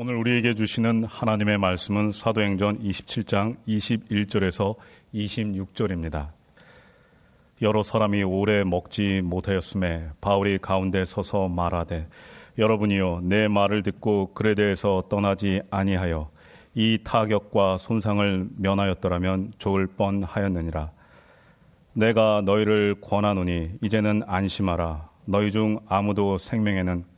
오늘 우리에게 주시는 하나님의 말씀은 사도행전 27장 21절에서 26절입니다. 여러 사람이 오래 먹지 못하였음에 바울이 가운데 서서 말하되 여러분이요 내 말을 듣고 그에 대해서 떠나지 아니하여 이 타격과 손상을 면하였더라면 좋을 뻔하였느니라 내가 너희를 권하노니 이제는 안심하라 너희 중 아무도 생명에는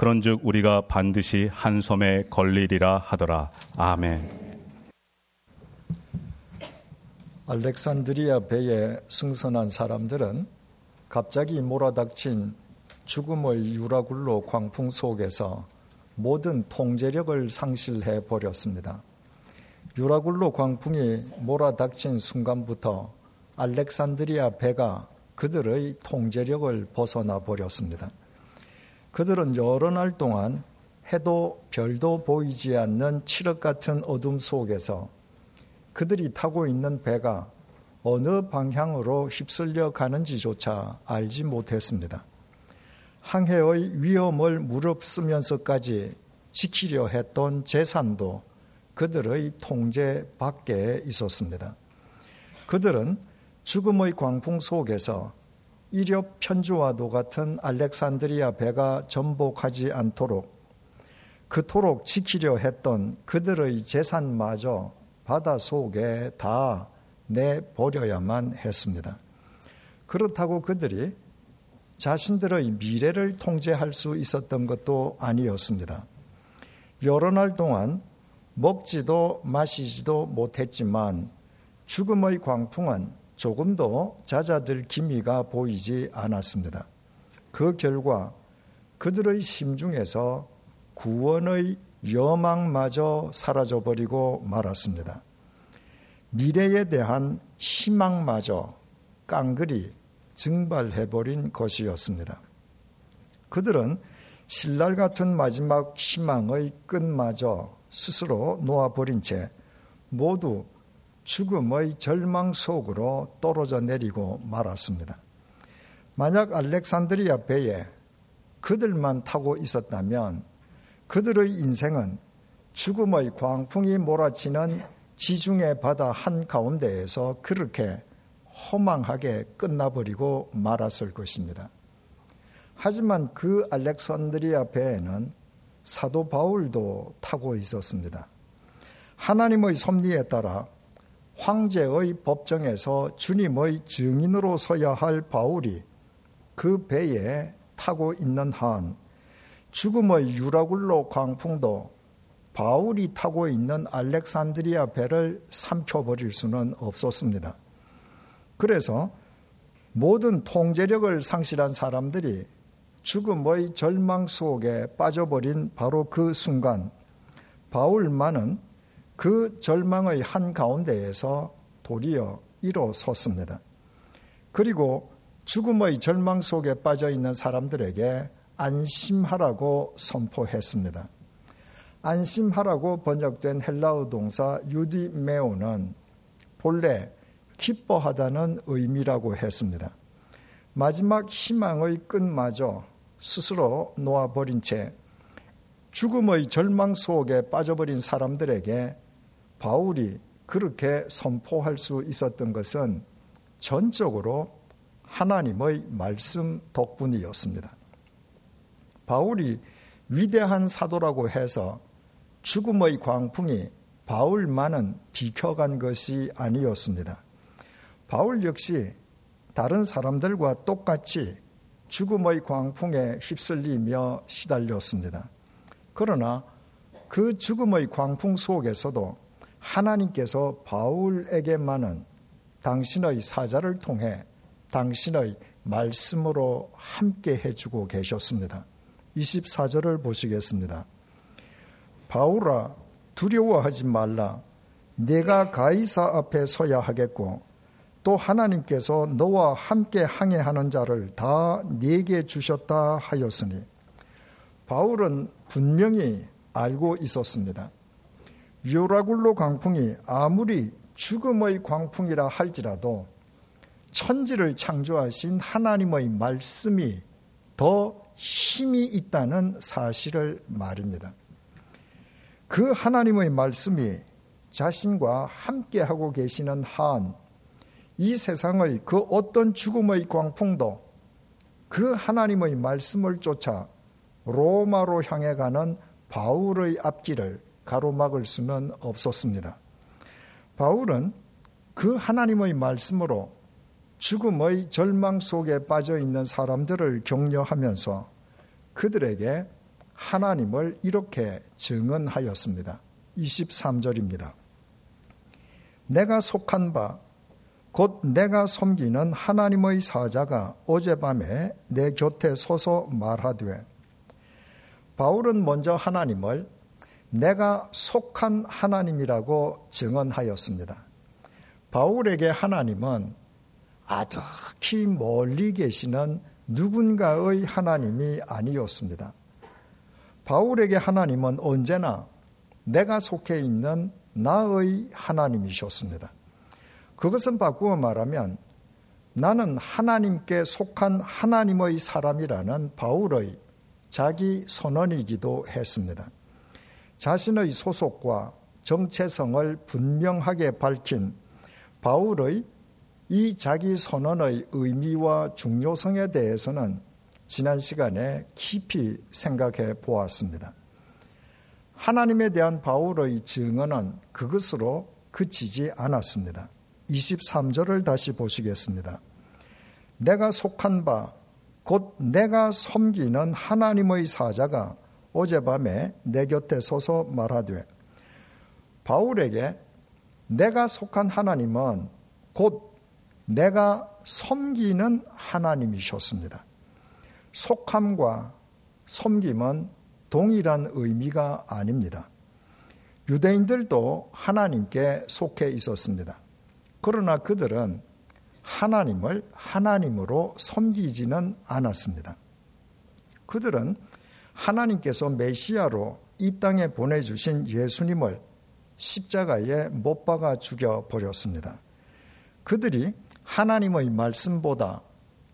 그런즉 우리가 반드시 한 섬에 걸리리라 하더라 아멘. 알렉산드리아 배에 승선한 사람들은 갑자기 몰아닥친 죽음의 유라굴로 광풍 속에서 모든 통제력을 상실해 버렸습니다. 유라굴로 광풍이 몰아닥친 순간부터 알렉산드리아 배가 그들의 통제력을 벗어나 버렸습니다. 그들은 여러 날 동안 해도 별도 보이지 않는 칠흑 같은 어둠 속에서 그들이 타고 있는 배가 어느 방향으로 휩쓸려 가는지조차 알지 못했습니다. 항해의 위험을 무릅쓰면서까지 지키려 했던 재산도 그들의 통제 밖에 있었습니다. 그들은 죽음의 광풍 속에서 이력 편주와도 같은 알렉산드리아 배가 전복하지 않도록 그토록 지키려 했던 그들의 재산마저 바다 속에 다 내버려야만 했습니다. 그렇다고 그들이 자신들의 미래를 통제할 수 있었던 것도 아니었습니다. 여러 날 동안 먹지도 마시지도 못했지만 죽음의 광풍은 조금도 잦아들 기미가 보이지 않았습니다. 그 결과 그들의 심중에서 구원의 여망마저 사라져버리고 말았습니다. 미래에 대한 희망마저 깡그리 증발해버린 것이었습니다. 그들은 신랄 같은 마지막 희망의 끝마저 스스로 놓아버린 채 모두 죽음의 절망 속으로 떨어져 내리고 말았습니다. 만약 알렉산드리아 배에 그들만 타고 있었다면 그들의 인생은 죽음의 광풍이 몰아치는 지중해 바다 한가운데에서 그렇게 허망하게 끝나버리고 말았을 것입니다. 하지만 그 알렉산드리아 배에는 사도 바울도 타고 있었습니다. 하나님의 섭리에 따라 황제의 법정에서 주님의 증인으로 서야 할 바울이 그 배에 타고 있는 한 죽음의 유라굴로 광풍도 바울이 타고 있는 알렉산드리아 배를 삼켜버릴 수는 없었습니다. 그래서 모든 통제력을 상실한 사람들이 죽음의 절망 속에 빠져버린 바로 그 순간 바울만은 그 절망의 한 가운데에서 도리어 일어섰습니다. 그리고 죽음의 절망 속에 빠져 있는 사람들에게 안심하라고 선포했습니다. 안심하라고 번역된 헬라어 동사 유디메오는 본래 기뻐하다는 의미라고 했습니다. 마지막 희망의 끝마저 스스로 놓아버린 채 죽음의 절망 속에 빠져버린 사람들에게 바울이 그렇게 선포할 수 있었던 것은 전적으로 하나님의 말씀 덕분이었습니다. 바울이 위대한 사도라고 해서 죽음의 광풍이 바울만은 비켜간 것이 아니었습니다. 바울 역시 다른 사람들과 똑같이 죽음의 광풍에 휩쓸리며 시달렸습니다. 그러나 그 죽음의 광풍 속에서도 하나님께서 바울에게만은 당신의 사자를 통해 당신의 말씀으로 함께 해주고 계셨습니다. 24절을 보시겠습니다. 바울아, 두려워하지 말라. 내가 가이사 앞에 서야 하겠고 또 하나님께서 너와 함께 항해하는 자를 다 네게 주셨다 하였으니 바울은 분명히 알고 있었습니다. 유라굴로 광풍이 아무리 죽음의 광풍이라 할지라도 천지를 창조하신 하나님의 말씀이 더 힘이 있다는 사실을 말입니다. 그 하나님의 말씀이 자신과 함께하고 계시는 한, 이 세상의 그 어떤 죽음의 광풍도 그 하나님의 말씀을 쫓아 로마로 향해 가는 바울의 앞길을 가로막을 수는 없었습니다. 바울은 그 하나님의 말씀으로 죽음의 절망 속에 빠져 있는 사람들을 격려하면서 그들에게 하나님을 이렇게 증언하였습니다. 23절입니다. 내가 속한 바, 곧 내가 섬기는 하나님의 사자가 어젯밤에 내 곁에 서서 말하되, 바울은 먼저 하나님을 내가 속한 하나님이라고 증언하였습니다. 바울에게 하나님은 아득히 멀리 계시는 누군가의 하나님이 아니었습니다. 바울에게 하나님은 언제나 내가 속해 있는 나의 하나님이셨습니다. 그것은 바꾸어 말하면 나는 하나님께 속한 하나님의 사람이라는 바울의 자기 선언이기도 했습니다. 자신의 소속과 정체성을 분명하게 밝힌 바울의 이 자기 선언의 의미와 중요성에 대해서는 지난 시간에 깊이 생각해 보았습니다. 하나님에 대한 바울의 증언은 그것으로 그치지 않았습니다. 23절을 다시 보시겠습니다. 내가 속한 바, 곧 내가 섬기는 하나님의 사자가 어젯밤에 내 곁에 서서 말하되, 바울에게 내가 속한 하나님은 곧 내가 섬기는 하나님이셨습니다. 속함과 섬김은 동일한 의미가 아닙니다. 유대인들도 하나님께 속해 있었습니다. 그러나 그들은 하나님을 하나님으로 섬기지는 않았습니다. 그들은 하나님께서 메시아로 이 땅에 보내주신 예수님을 십자가에 못 박아 죽여 버렸습니다. 그들이 하나님의 말씀보다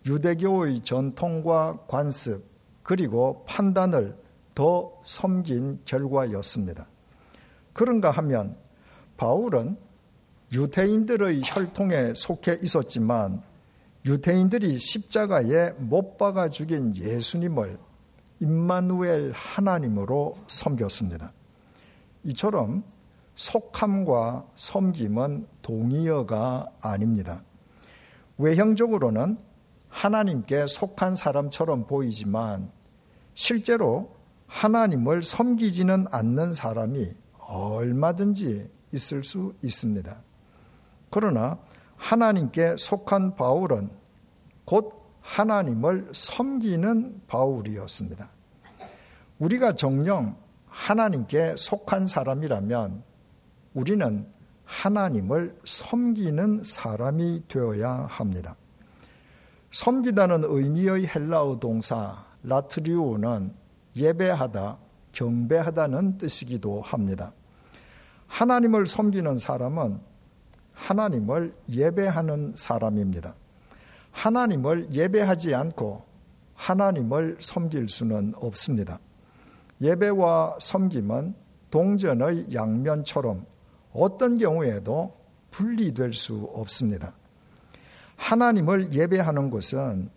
유대교의 전통과 관습 그리고 판단을 더 섬긴 결과였습니다. 그런가 하면 바울은 유대인들의 혈통에 속해 있었지만 유대인들이 십자가에 못 박아 죽인 예수님을 임마누엘 하나님으로 섬겼습니다. 이처럼 속함과 섬김은 동의어가 아닙니다. 외형적으로는 하나님께 속한 사람처럼 보이지만 실제로 하나님을 섬기지는 않는 사람이 얼마든지 있을 수 있습니다. 그러나 하나님께 속한 바울은 곧 하나님을 섬기는 바울이었습니다. 우리가 정령 하나님께 속한 사람이라면 우리는 하나님을 섬기는 사람이 되어야 합니다. 섬기다는 의미의 헬라어 동사 라트리오는 예배하다, 경배하다는 뜻이기도 합니다. 하나님을 섬기는 사람은 하나님을 예배하는 사람입니다. 하나님을 예배하지 않고 하나님을 섬길 수는 없습니다. 예배와 섬김은 동전의 양면처럼 어떤 경우에도 분리될 수 없습니다. 하나님을 예배하는 것은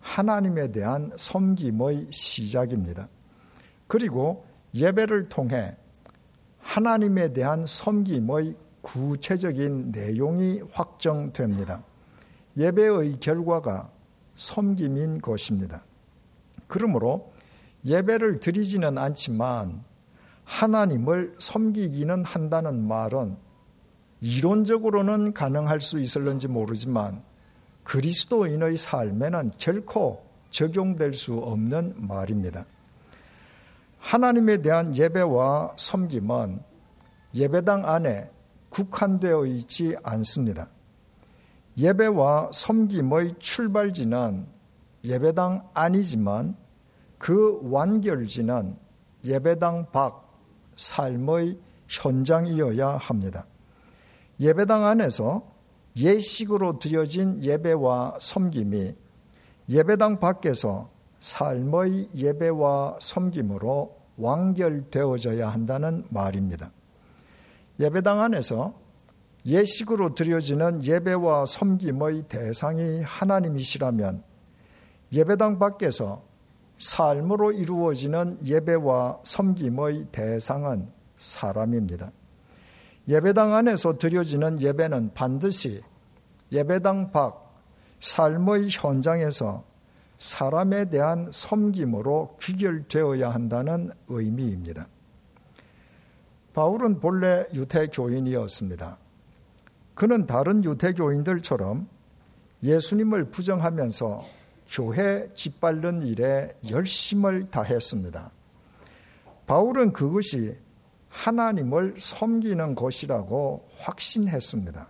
하나님에 대한 섬김의 시작입니다. 그리고 예배를 통해 하나님에 대한 섬김의 구체적인 내용이 확정됩니다. 예배의 결과가 섬김인 것입니다. 그러므로 예배를 드리지는 않지만 하나님을 섬기기는 한다는 말은 이론적으로는 가능할 수 있을런지 모르지만 그리스도인의 삶에는 결코 적용될 수 없는 말입니다. 하나님에 대한 예배와 섬김은 예배당 안에 국한되어 있지 않습니다. 예배와 섬김의 출발지는 예배당 아니지만 그 완결지는 예배당 밖 삶의 현장이어야 합니다. 예배당 안에서 예식으로 드려진 예배와 섬김이 예배당 밖에서 삶의 예배와 섬김으로 완결되어져야 한다는 말입니다. 예배당 안에서 예식으로 드려지는 예배와 섬김의 대상이 하나님이시라면 예배당 밖에서 삶으로 이루어지는 예배와 섬김의 대상은 사람입니다. 예배당 안에서 드려지는 예배는 반드시 예배당 밖 삶의 현장에서 사람에 대한 섬김으로 귀결되어야 한다는 의미입니다. 바울은 본래 유태교인이었습니다. 그는 다른 유태교인들처럼 예수님을 부정하면서 교회 짓밟는 일에 열심을 다했습니다. 바울은 그것이 하나님을 섬기는 것이라고 확신했습니다.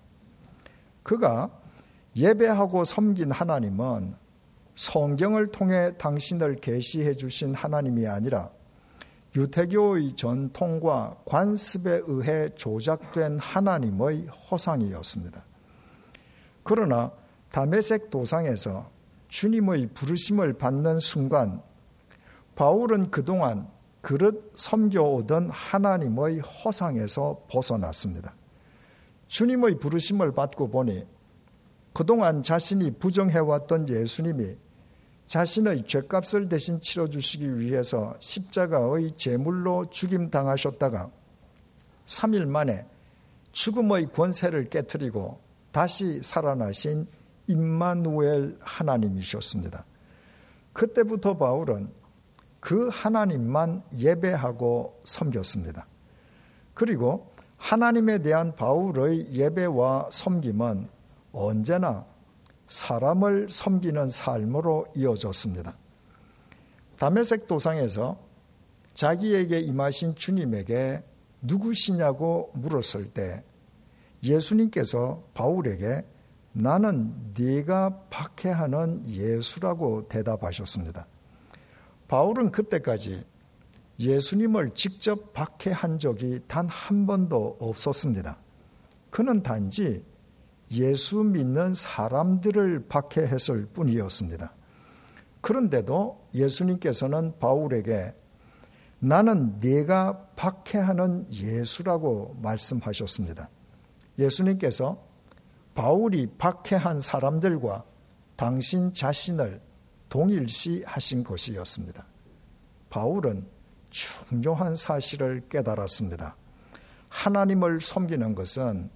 그가 예배하고 섬긴 하나님은 성경을 통해 당신을 계시해 주신 하나님이 아니라 유태교의 전통과 관습에 의해 조작된 하나님의 허상이었습니다. 그러나 다메섹 도상에서 주님의 부르심을 받는 순간 바울은 그동안 그릇 섬겨오던 하나님의 허상에서 벗어났습니다. 주님의 부르심을 받고 보니 그동안 자신이 부정해왔던 예수님이 자신의 죄값을 대신 치러주시기 위해서 십자가의 제물로 죽임 당하셨다가 3일 만에 죽음의 권세를 깨뜨리고 다시 살아나신 임마누엘 하나님이셨습니다. 그때부터 바울은 그 하나님만 예배하고 섬겼습니다. 그리고 하나님에 대한 바울의 예배와 섬김은 언제나 사람을 섬기는 삶으로 이어졌습니다. 담에색 도상에서 자기에게 임하신 주님에게 누구시냐고 물었을 때 예수님께서 바울에게 나는 네가 박해하는 예수라고 대답하셨습니다. 바울은 그때까지 예수님을 직접 박해한 적이 단 한 번도 없었습니다. 그는 단지 예수 믿는 사람들을 박해했을 뿐이었습니다. 그런데도 예수님께서는 바울에게 나는 네가 박해하는 예수라고 말씀하셨습니다. 예수님께서 바울이 박해한 사람들과 당신 자신을 동일시 하신 것이었습니다. 바울은 중요한 사실을 깨달았습니다. 하나님을 섬기는 것은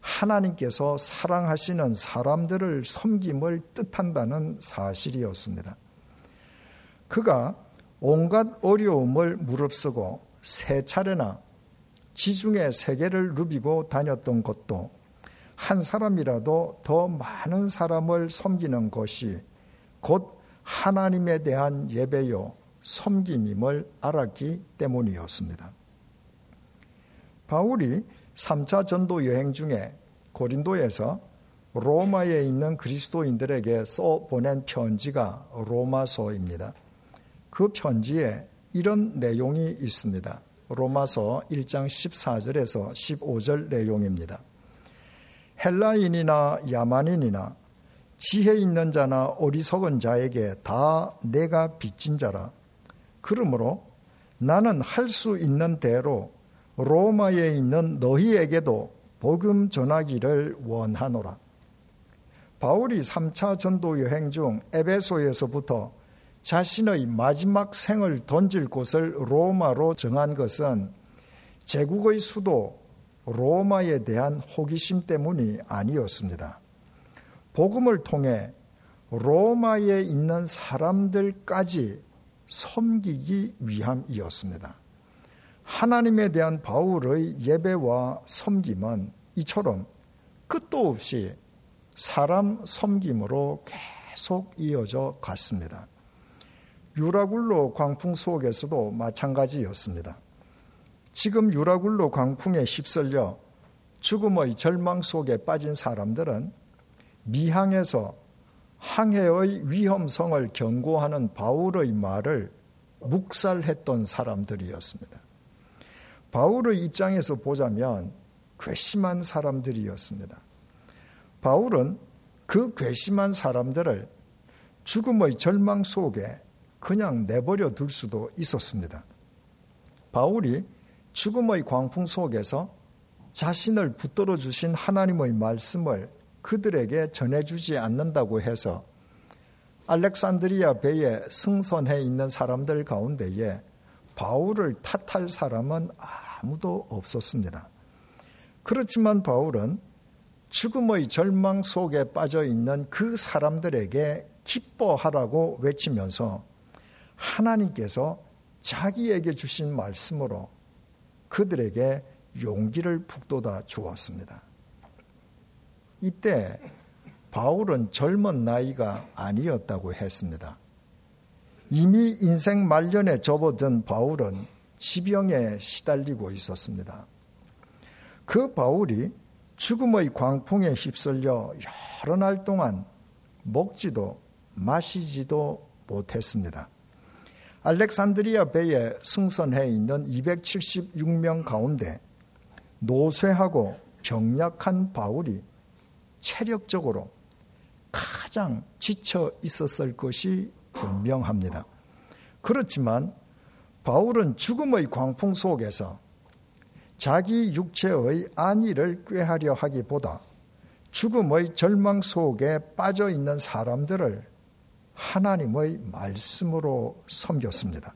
하나님께서 사랑하시는 사람들을 섬김을 뜻한다는 사실이었습니다. 그가 온갖 어려움을 무릅쓰고 세 차례나 지중해 세계를 누비고 다녔던 것도 한 사람이라도 더 많은 사람을 섬기는 것이 곧 하나님에 대한 예배요 섬김임을 알았기 때문이었습니다. 바울이 3차 전도 여행 중에 고린도에서 로마에 있는 그리스도인들에게 써 보낸 편지가 로마서입니다. 그 편지에 이런 내용이 있습니다. 로마서 1장 14절에서 15절 내용입니다. 헬라인이나 야만인이나 지혜 있는 자나 어리석은 자에게 다 내가 빚진 자라. 그러므로 나는 할 수 있는 대로 로마에 있는 너희에게도 복음 전하기를 원하노라. 바울이 3차 전도 여행 중 에베소에서부터 자신의 마지막 생을 던질 곳을 로마로 정한 것은 제국의 수도 로마에 대한 호기심 때문이 아니었습니다. 복음을 통해 로마에 있는 사람들까지 섬기기 위함이었습니다. 하나님에 대한 바울의 예배와 섬김은 이처럼 끝도 없이 사람 섬김으로 계속 이어져 갔습니다. 유라굴로 광풍 속에서도 마찬가지였습니다. 지금 유라굴로 광풍에 휩쓸려 죽음의 절망 속에 빠진 사람들은 미항에서 항해의 위험성을 경고하는 바울의 말을 묵살했던 사람들이었습니다. 바울의 입장에서 보자면 괘씸한 사람들이었습니다. 바울은 그 괘씸한 사람들을 죽음의 절망 속에 그냥 내버려 둘 수도 있었습니다. 바울이 죽음의 광풍 속에서 자신을 붙들어 주신 하나님의 말씀을 그들에게 전해주지 않는다고 해서 알렉산드리아 배에 승선해 있는 사람들 가운데에 바울을 탓할 사람은 아무도 없었습니다. 그렇지만 바울은 죽음의 절망 속에 빠져 있는 그 사람들에게 기뻐하라고 외치면서 하나님께서 자기에게 주신 말씀으로 그들에게 용기를 북돋아 주었습니다. 이때 바울은 젊은 나이가 아니었다고 했습니다. 이미 인생 말년에 접어든 바울은 지병에 시달리고 있었습니다. 그 바울이 죽음의 광풍에 휩쓸려 여러 날 동안 먹지도 마시지도 못했습니다. 알렉산드리아 배에 승선해 있는 276명 가운데 노쇠하고 병약한 바울이 체력적으로 가장 지쳐 있었을 것이 분명합니다. 그렇지만 바울은 죽음의 광풍 속에서 자기 육체의 안위를 꾀하려 하기보다 죽음의 절망 속에 빠져 있는 사람들을 하나님의 말씀으로 섬겼습니다.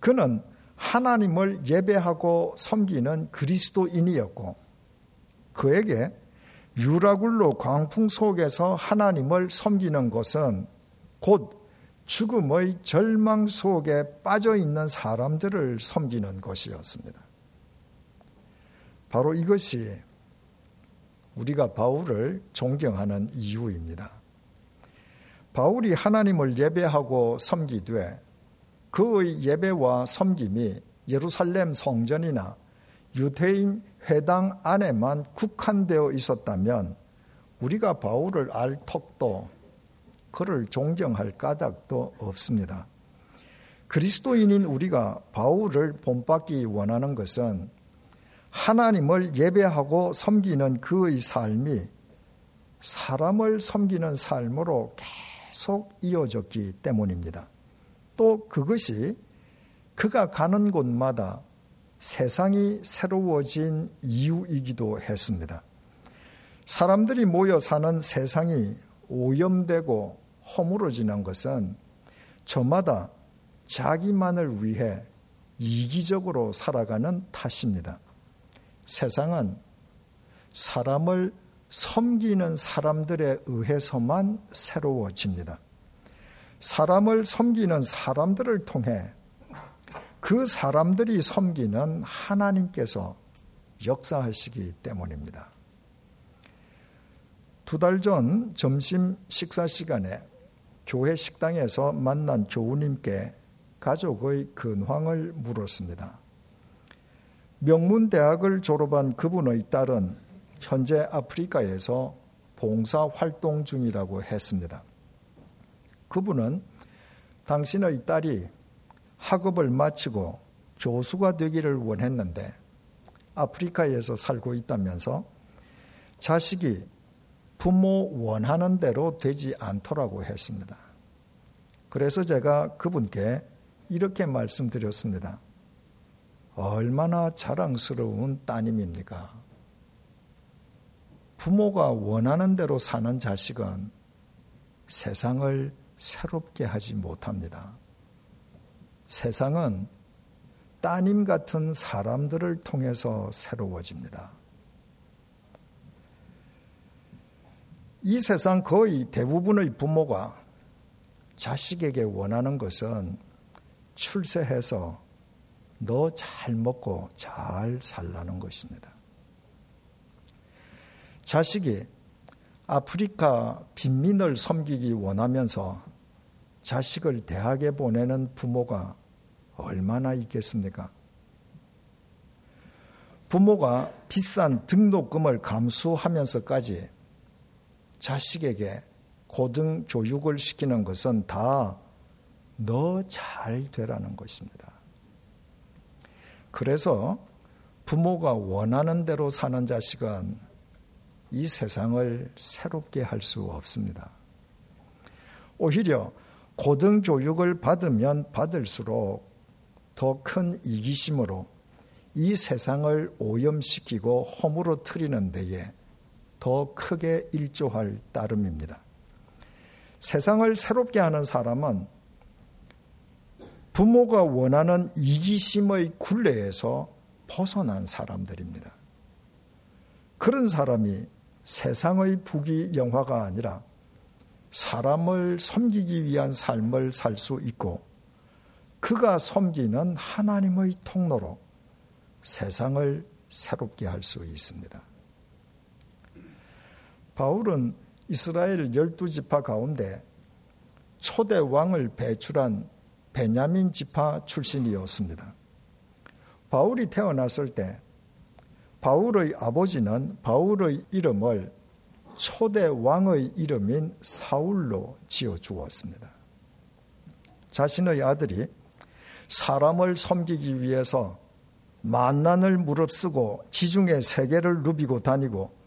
그는 하나님을 예배하고 섬기는 그리스도인이었고 그에게 유라굴로 광풍 속에서 하나님을 섬기는 것은 곧 죽음의 절망 속에 빠져 있는 사람들을 섬기는 것이었습니다. 바로 이것이 우리가 바울을 존경하는 이유입니다. 바울이 하나님을 예배하고 섬기되 그의 예배와 섬김이 예루살렘 성전이나 유대인 회당 안에만 국한되어 있었다면 우리가 바울을 알 턱도 그를 존경할 까닭도 없습니다. 그리스도인인 우리가 바울을 본받기 원하는 것은 하나님을 예배하고 섬기는 그의 삶이 사람을 섬기는 삶으로 계속 이어졌기 때문입니다. 또 그것이 그가 가는 곳마다 세상이 새로워진 이유이기도 했습니다. 사람들이 모여 사는 세상이 오염되고 허물어지는 것은 저마다 자기만을 위해 이기적으로 살아가는 탓입니다. 세상은 사람을 섬기는 사람들에 의해서만 새로워집니다. 사람을 섬기는 사람들을 통해 그 사람들이 섬기는 하나님께서 역사하시기 때문입니다. 두 달 전 점심 식사 시간에 교회 식당에서 만난 교우님께 가족의 근황을 물었습니다. 명문대학을 졸업한 그분의 딸은 현재 아프리카에서 봉사 활동 중이라고 했습니다. 그분은 당신의 딸이 학업을 마치고 교수가 되기를 원했는데 아프리카에서 살고 있다면서 자식이 부모 원하는 대로 되지 않더라고 했습니다. 그래서 제가 그분께 이렇게 말씀드렸습니다. 얼마나 자랑스러운 따님입니까? 부모가 원하는 대로 사는 자식은 세상을 새롭게 하지 못합니다. 세상은 따님 같은 사람들을 통해서 새로워집니다. 이 세상 거의 대부분의 부모가 자식에게 원하는 것은 출세해서 너 잘 먹고 잘 살라는 것입니다. 자식이 아프리카 빈민을 섬기기 원하면서 자식을 대학에 보내는 부모가 얼마나 있겠습니까? 부모가 비싼 등록금을 감수하면서까지 자식에게 고등 교육을 시키는 것은 다 너 잘 되라는 것입니다. 그래서 부모가 원하는 대로 사는 자식은 이 세상을 새롭게 할 수 없습니다. 오히려 고등교육을 받으면 받을수록 더 큰 이기심으로 이 세상을 오염시키고 허물어 트리는 데에 더 크게 일조할 따름입니다. 세상을 새롭게 하는 사람은 부모가 원하는 이기심의 굴레에서 벗어난 사람들입니다. 그런 사람이 세상의 부귀 영화가 아니라 사람을 섬기기 위한 삶을 살 수 있고 그가 섬기는 하나님의 통로로 세상을 새롭게 할 수 있습니다. 바울은 이스라엘 열두 지파 가운데 초대 왕을 배출한 베냐민 지파 출신이었습니다. 바울이 태어났을 때 바울의 아버지는 바울의 이름을 초대 왕의 이름인 사울로 지어 주었습니다. 자신의 아들이 사람을 섬기기 위해서 만난을 무릅쓰고 지중해 세계를 누비고 다니고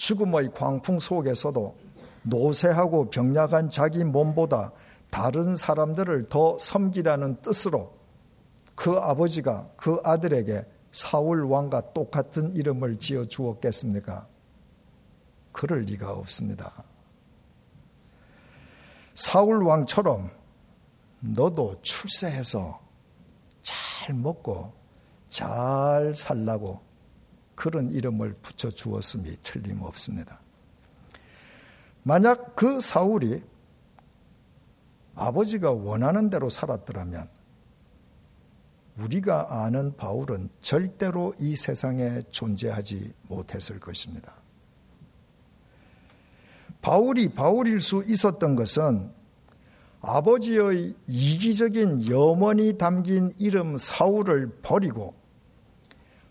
죽음의 광풍 속에서도 노쇠하고 병약한 자기 몸보다 다른 사람들을 더 섬기라는 뜻으로 그 아버지가 그 아들에게 사울 왕과 똑같은 이름을 지어 주었겠습니까? 그럴 리가 없습니다. 사울 왕처럼 너도 출세해서 잘 먹고 잘 살라고 그런 이름을 붙여 주었음이 틀림없습니다. 만약 그 사울이 아버지가 원하는 대로 살았더라면 우리가 아는 바울은 절대로 이 세상에 존재하지 못했을 것입니다. 바울이 바울일 수 있었던 것은 아버지의 이기적인 염원이 담긴 이름 사울을 버리고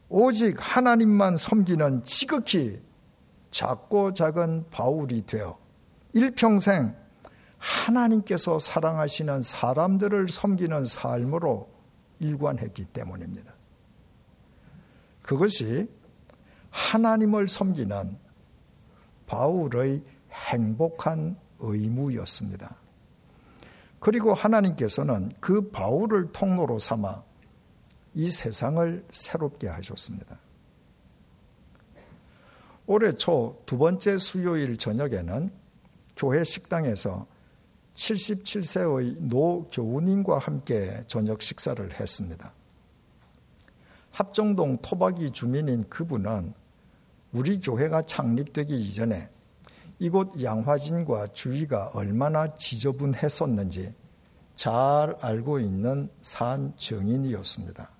오직 하나님만 섬기는 지극히 작고 작은 바울이 되어 일평생 하나님께서 사랑하시는 사람들을 섬기는 삶으로 일관했기 때문입니다. 그것이 하나님을 섬기는 바울의 행복한 의무였습니다. 그리고 하나님께서는 그 바울을 통로로 삼아 이 세상을 새롭게 하셨습니다. 올해 초 두 번째 수요일 저녁에는 교회 식당에서 77세의 노 교우님과 함께 저녁 식사를 했습니다. 합정동 토박이 주민인 그분은 우리 교회가 창립되기 이전에 이곳 양화진과 주위가 얼마나 지저분했었는지 잘 알고 있는 산 정인이었습니다.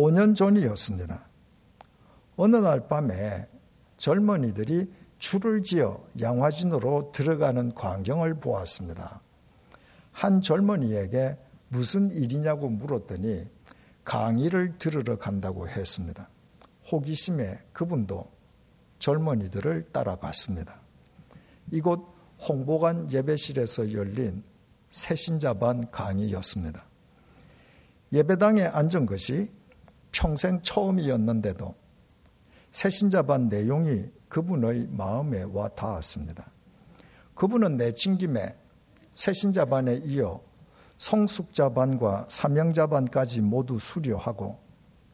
5년 전이었습니다. 어느 날 밤에 젊은이들이 줄을 지어 양화진으로 들어가는 광경을 보았습니다. 한 젊은이에게 무슨 일이냐고 물었더니 강의를 들으러 간다고 했습니다. 호기심에 그분도 젊은이들을 따라갔습니다. 이곳 홍보관 예배실에서 열린 새신자반 강의였습니다. 예배당에 앉은 것이 평생 처음이었는데도 새신자반 내용이 그분의 마음에 와 닿았습니다. 그분은 내친 김에 새신자반에 이어 성숙자반과 사명자반까지 모두 수료하고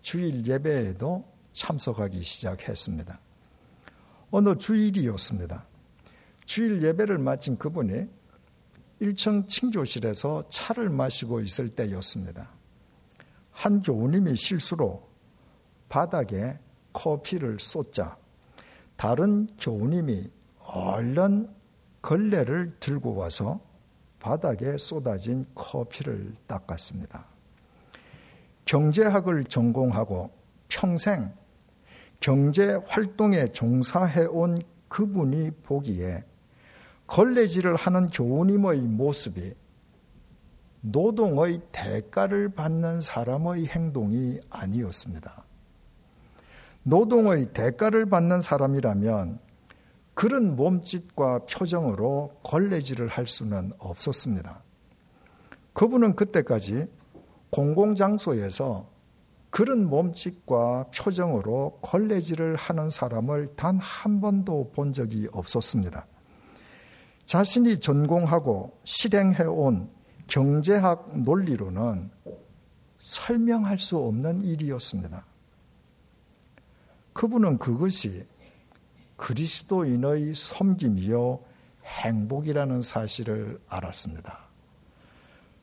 주일 예배에도 참석하기 시작했습니다. 어느 주일이었습니다. 주일 예배를 마친 그분이 1층 칭조실에서 차를 마시고 있을 때였습니다. 한 교우님이 실수로 바닥에 커피를 쏟자 다른 교우님이 얼른 걸레를 들고 와서 바닥에 쏟아진 커피를 닦았습니다. 경제학을 전공하고 평생 경제 활동에 종사해온 그분이 보기에 걸레질을 하는 교우님의 모습이 노동의 대가를 받는 사람의 행동이 아니었습니다. 노동의 대가를 받는 사람이라면 그런 몸짓과 표정으로 걸레질을 할 수는 없었습니다. 그분은 그때까지 공공장소에서 그런 몸짓과 표정으로 걸레질을 하는 사람을 단 한 번도 본 적이 없었습니다. 자신이 전공하고 실행해 온 경제학 논리로는 설명할 수 없는 일이었습니다. 그분은 그것이 그리스도인의 섬김이요 행복이라는 사실을 알았습니다.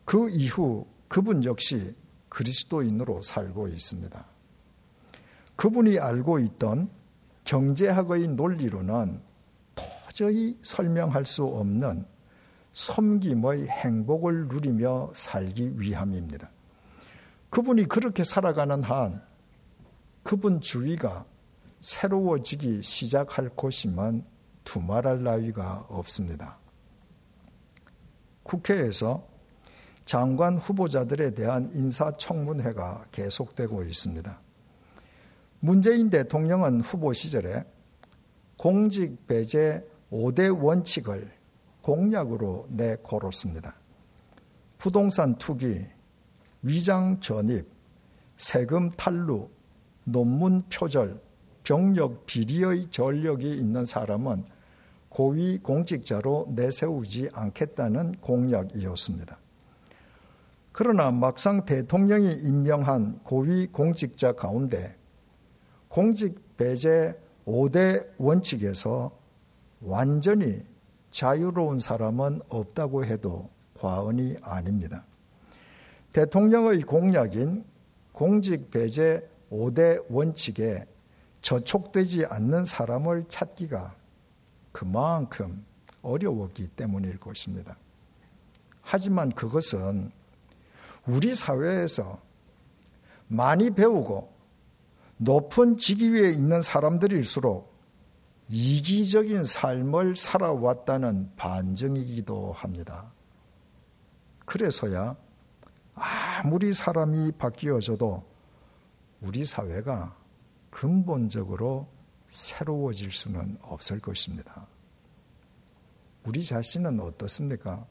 그 이후 그분 역시 그리스도인으로 살고 있습니다. 그분이 알고 있던 경제학의 논리로는 도저히 설명할 수 없는 섬김의 행복을 누리며 살기 위함입니다. 그분이 그렇게 살아가는 한 그분 주위가 새로워지기 시작할 곳이면 두말할 나위가 없습니다. 국회에서 장관 후보자들에 대한 인사청문회가 계속되고 있습니다. 문재인 대통령은 후보 시절에 공직 배제 5대 원칙을 공약으로 내걸었습니다. 부동산 투기, 위장 전입, 세금 탈루, 논문 표절, 병력 비리의 전력이 있는 사람은 고위 공직자로 내세우지 않겠다는 공약이었습니다. 그러나 막상 대통령이 임명한 고위 공직자 가운데 공직 배제 5대 원칙에서 완전히 자유로운 사람은 없다고 해도 과언이 아닙니다. 대통령의 공약인 공직 배제 5대 원칙에 저촉되지 않는 사람을 찾기가 그만큼 어려웠기 때문일 것입니다. 하지만 그것은 우리 사회에서 많이 배우고 높은 직위 위에 있는 사람들일수록 이기적인 삶을 살아왔다는 반증이기도 합니다. 그래서야 아무리 사람이 바뀌어져도 우리 사회가 근본적으로 새로워질 수는 없을 것입니다. 우리 자신은 어떻습니까?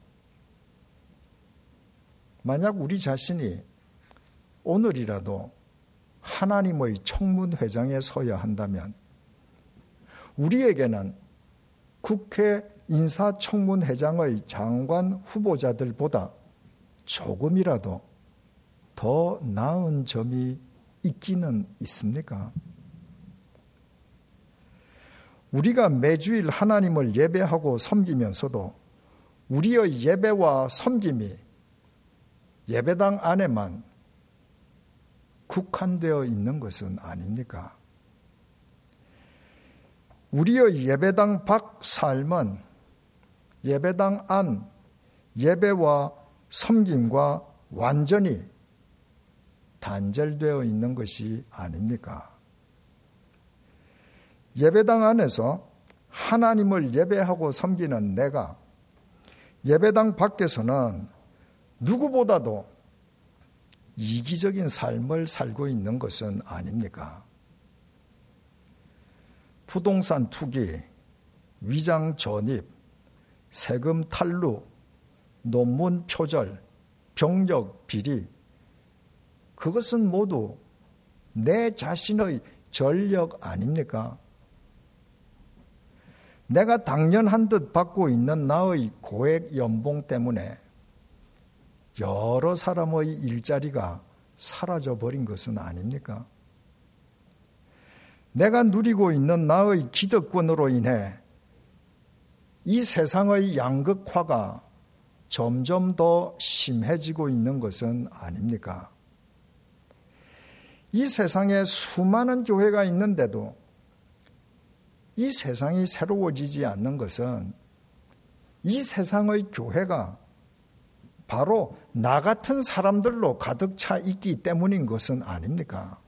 만약 우리 자신이 오늘이라도 하나님의 청문회장에 서야 한다면 우리에게는 국회 인사청문회장의 장관 후보자들보다 조금이라도 더 나은 점이 있기는 있습니까? 우리가 매주일 하나님을 예배하고 섬기면서도 우리의 예배와 섬김이 예배당 안에만 국한되어 있는 것은 아닙니까? 우리의 예배당 밖 삶은 예배당 안 예배와 섬김과 완전히 단절되어 있는 것이 아닙니까? 예배당 안에서 하나님을 예배하고 섬기는 내가 예배당 밖에서는 누구보다도 이기적인 삶을 살고 있는 것은 아닙니까? 부동산 투기, 위장 전입, 세금 탈루, 논문 표절, 병력 비리, 그것은 모두 내 자신의 전력 아닙니까? 내가 당연한 듯 받고 있는 나의 고액 연봉 때문에 여러 사람의 일자리가 사라져 버린 것은 아닙니까? 내가 누리고 있는 나의 기득권으로 인해 이 세상의 양극화가 점점 더 심해지고 있는 것은 아닙니까? 이 세상에 수많은 교회가 있는데도 이 세상이 새로워지지 않는 것은 이 세상의 교회가 바로 나 같은 사람들로 가득 차 있기 때문인 것은 아닙니까?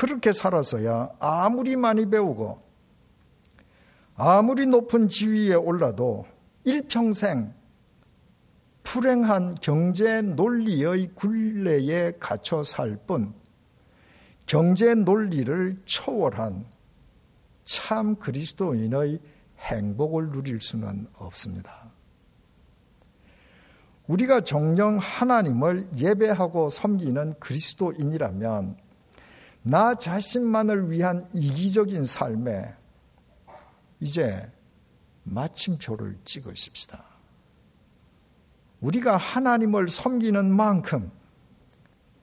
그렇게 살아서야 아무리 많이 배우고 아무리 높은 지위에 올라도 일평생 불행한 경제 논리의 굴레에 갇혀 살 뿐 경제 논리를 초월한 참 그리스도인의 행복을 누릴 수는 없습니다. 우리가 정령 하나님을 예배하고 섬기는 그리스도인이라면 나 자신만을 위한 이기적인 삶에 이제 마침표를 찍으십시다. 우리가 하나님을 섬기는 만큼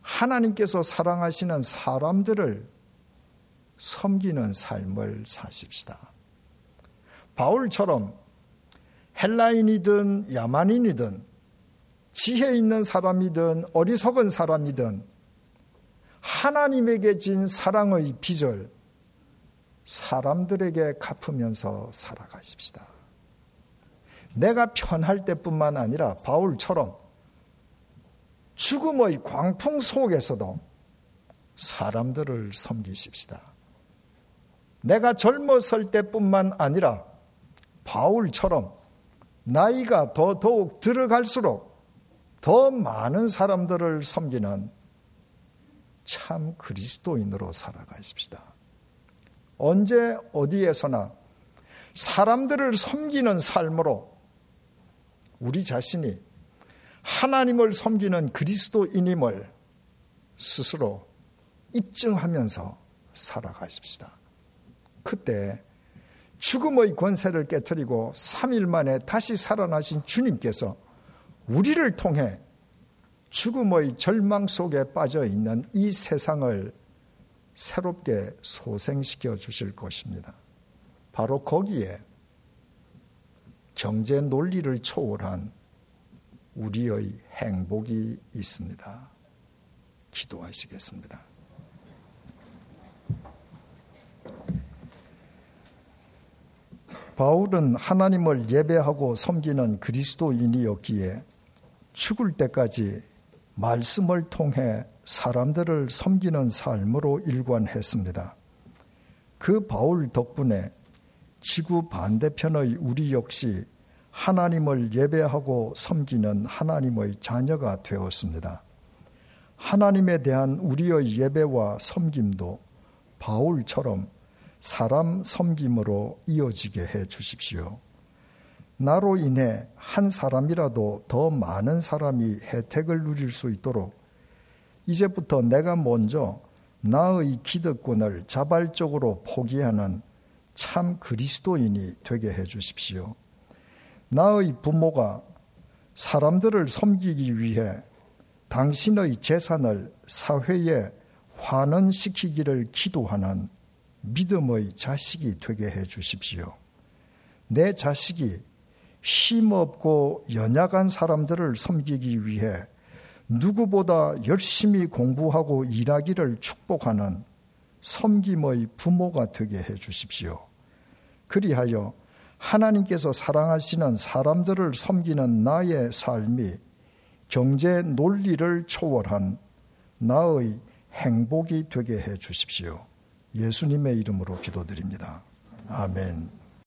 하나님께서 사랑하시는 사람들을 섬기는 삶을 사십시다. 바울처럼 헬라인이든 야만인이든 지혜 있는 사람이든 어리석은 사람이든 하나님에게 진 사랑의 빚을 사람들에게 갚으면서 살아가십시다. 내가 편할 때뿐만 아니라 바울처럼 죽음의 광풍 속에서도 사람들을 섬기십시다. 내가 젊었을 때뿐만 아니라 바울처럼 나이가 더 더욱 들어갈수록 더 많은 사람들을 섬기는 참 그리스도인으로 살아가십시다. 언제 어디에서나 사람들을 섬기는 삶으로 우리 자신이 하나님을 섬기는 그리스도인임을 스스로 입증하면서 살아가십시다. 그때 죽음의 권세를 깨뜨리고 3일 만에 다시 살아나신 주님께서 우리를 통해 죽음의 절망 속에 빠져 있는 이 세상을 새롭게 소생시켜 주실 것입니다. 바로 거기에 경제 논리를 초월한 우리의 행복이 있습니다. 기도하시겠습니다. 바울은 하나님을 예배하고 섬기는 그리스도인이었기에 죽을 때까지 말씀을 통해 사람들을 섬기는 삶으로 일관했습니다. 그 바울 덕분에 지구 반대편의 우리 역시 하나님을 예배하고 섬기는 하나님의 자녀가 되었습니다. 하나님에 대한 우리의 예배와 섬김도 바울처럼 사람 섬김으로 이어지게 해 주십시오. 나로 인해 한 사람이라도 더 많은 사람이 혜택을 누릴 수 있도록 이제부터 내가 먼저 나의 기득권을 자발적으로 포기하는 참 그리스도인이 되게 해 주십시오. 나의 부모가 사람들을 섬기기 위해 당신의 재산을 사회에 환원시키기를 기도하는 믿음의 자식이 되게 해 주십시오. 내 자식이 힘없고 연약한 사람들을 섬기기 위해 누구보다 열심히 공부하고 일하기를 축복하는 섬김의 부모가 되게 해 주십시오. 그리하여 하나님께서 사랑하시는 사람들을 섬기는 나의 삶이 경제 논리를 초월한 나의 행복이 되게 해 주십시오. 예수님의 이름으로 기도드립니다. 아멘.